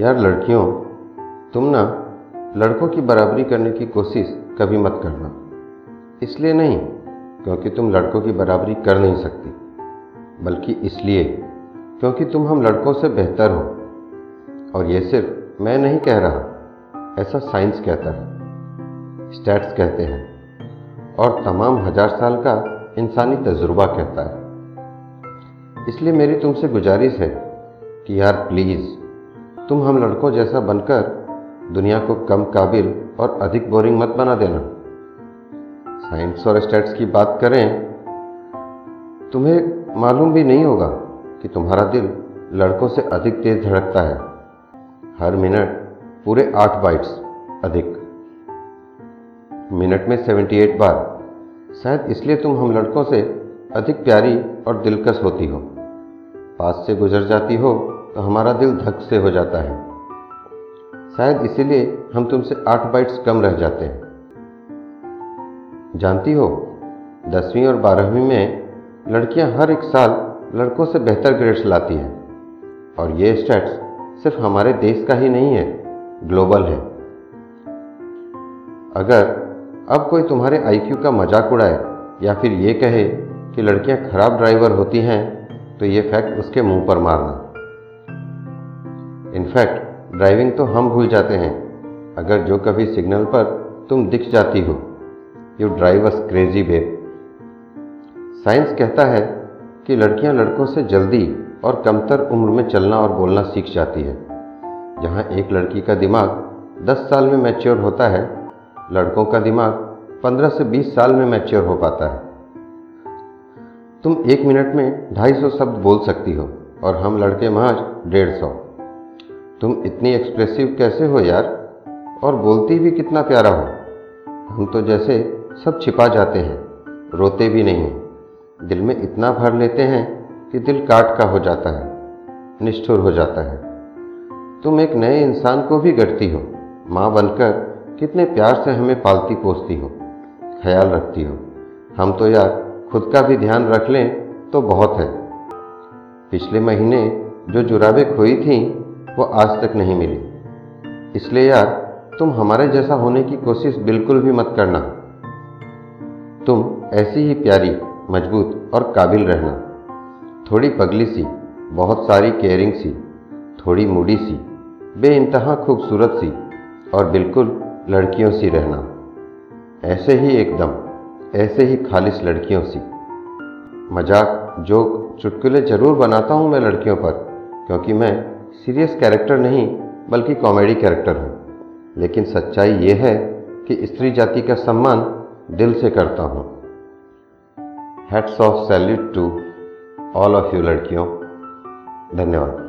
यार लड़कियों, तुम ना लड़कों की बराबरी करने की कोशिश कभी मत करना। इसलिए नहीं, क्योंकि तुम लड़कों की बराबरी कर नहीं सकती, बल्कि इसलिए क्योंकि तुम हम लड़कों से बेहतर हो। और ये सिर्फ़ मैं नहीं कह रहा, ऐसा साइंस कहता है, स्टैट्स कहते हैं, और तमाम हज़ार साल का इंसानी तजुर्बा कहता है। इसलिए मेरी तुमसे गुजारिश है कि यार प्लीज़ तुम हम लड़कों जैसा बनकर दुनिया को कम काबिल और अधिक बोरिंग मत बना देना। साइंस और स्टैट्स की बात करें, तुम्हें मालूम भी नहीं होगा कि तुम्हारा दिल लड़कों से अधिक तेज धड़कता है। हर मिनट पूरे आठ बाइट्स अधिक। मिनट में 78 बार। शायद इसलिए तुम हम लड़कों से अधिक प्यारी और दिलकश होती हो। पास से गुजर जाती हो तो हमारा दिल धक से हो जाता है। शायद इसीलिए हम तुमसे आठ बाइट्स कम रह जाते हैं। जानती हो, दसवीं और बारहवीं में लड़कियाँ हर एक साल लड़कों से बेहतर ग्रेड्स लाती हैं। और ये स्टैट्स सिर्फ़ हमारे देश का ही नहीं है ग्लोबल है। अगर अब कोई तुम्हारे आईक्यू का मज़ाक उड़ाए या फिर ये कहे कि लड़कियाँ खराब ड्राइवर होती हैं तो ये फैक्ट उसके मुँह पर मारना। इनफैक्ट ड्राइविंग तो हम भूल जाते हैं। अगर जो कभी सिग्नल पर तुम दिख जाती हो। You drive us crazy babe science कहता है कि लड़कियाँ लड़कों से जल्दी और कमतर उम्र में चलना और बोलना सीख जाती है। जहाँ एक लड़की का दिमाग 10 साल में मैच्योर होता है, लड़कों का दिमाग 15 से 20 साल में मैच्योर हो पाता है। तुम एक मिनट में 250 शब्द बोल सकती हो और हम लड़के महज डेढ़ सौ। तुम इतनी एक्सप्रेसिव कैसे हो यार? और बोलती भी कितना प्यारा हो। हम तो जैसे सब छिपा जाते हैं, रोते भी नहीं। दिल में इतना भर लेते हैं कि दिल काट का हो जाता है, निष्ठुर हो जाता है। तुम एक नए इंसान को भी गढ़ती हो। माँ बनकर कितने प्यार से हमें पालती पोसती हो, ख्याल रखती हो। हम तो यार खुद का भी ध्यान रख लें तो बहुत है। पिछले महीने जो जुराबे खोई थी वो आज तक नहीं मिली। इसलिए यार, तुम हमारे जैसा होने की कोशिश बिल्कुल भी मत करना। तुम ऐसी ही प्यारी, मज़बूत और काबिल रहना। थोड़ी पगली सी, बहुत सारी केयरिंग सी, थोड़ी मूडी सी बे इंतहा खूबसूरत सी और बिल्कुल लड़कियों सी रहना। ऐसे ही एकदम, ऐसे ही खालिश लड़कियों सी। मज़ाक, जोक, चुटकुले ज़रूर बनाता हूँ मैं लड़कियों पर, क्योंकि मैं सीरियस कैरेक्टर नहीं, बल्कि कॉमेडी कैरेक्टर हूँ। लेकिन सच्चाई ये है कि स्त्री जाति का सम्मान दिल से करता हूँ। Hats off salute to all of you लड़कियों। धन्यवाद।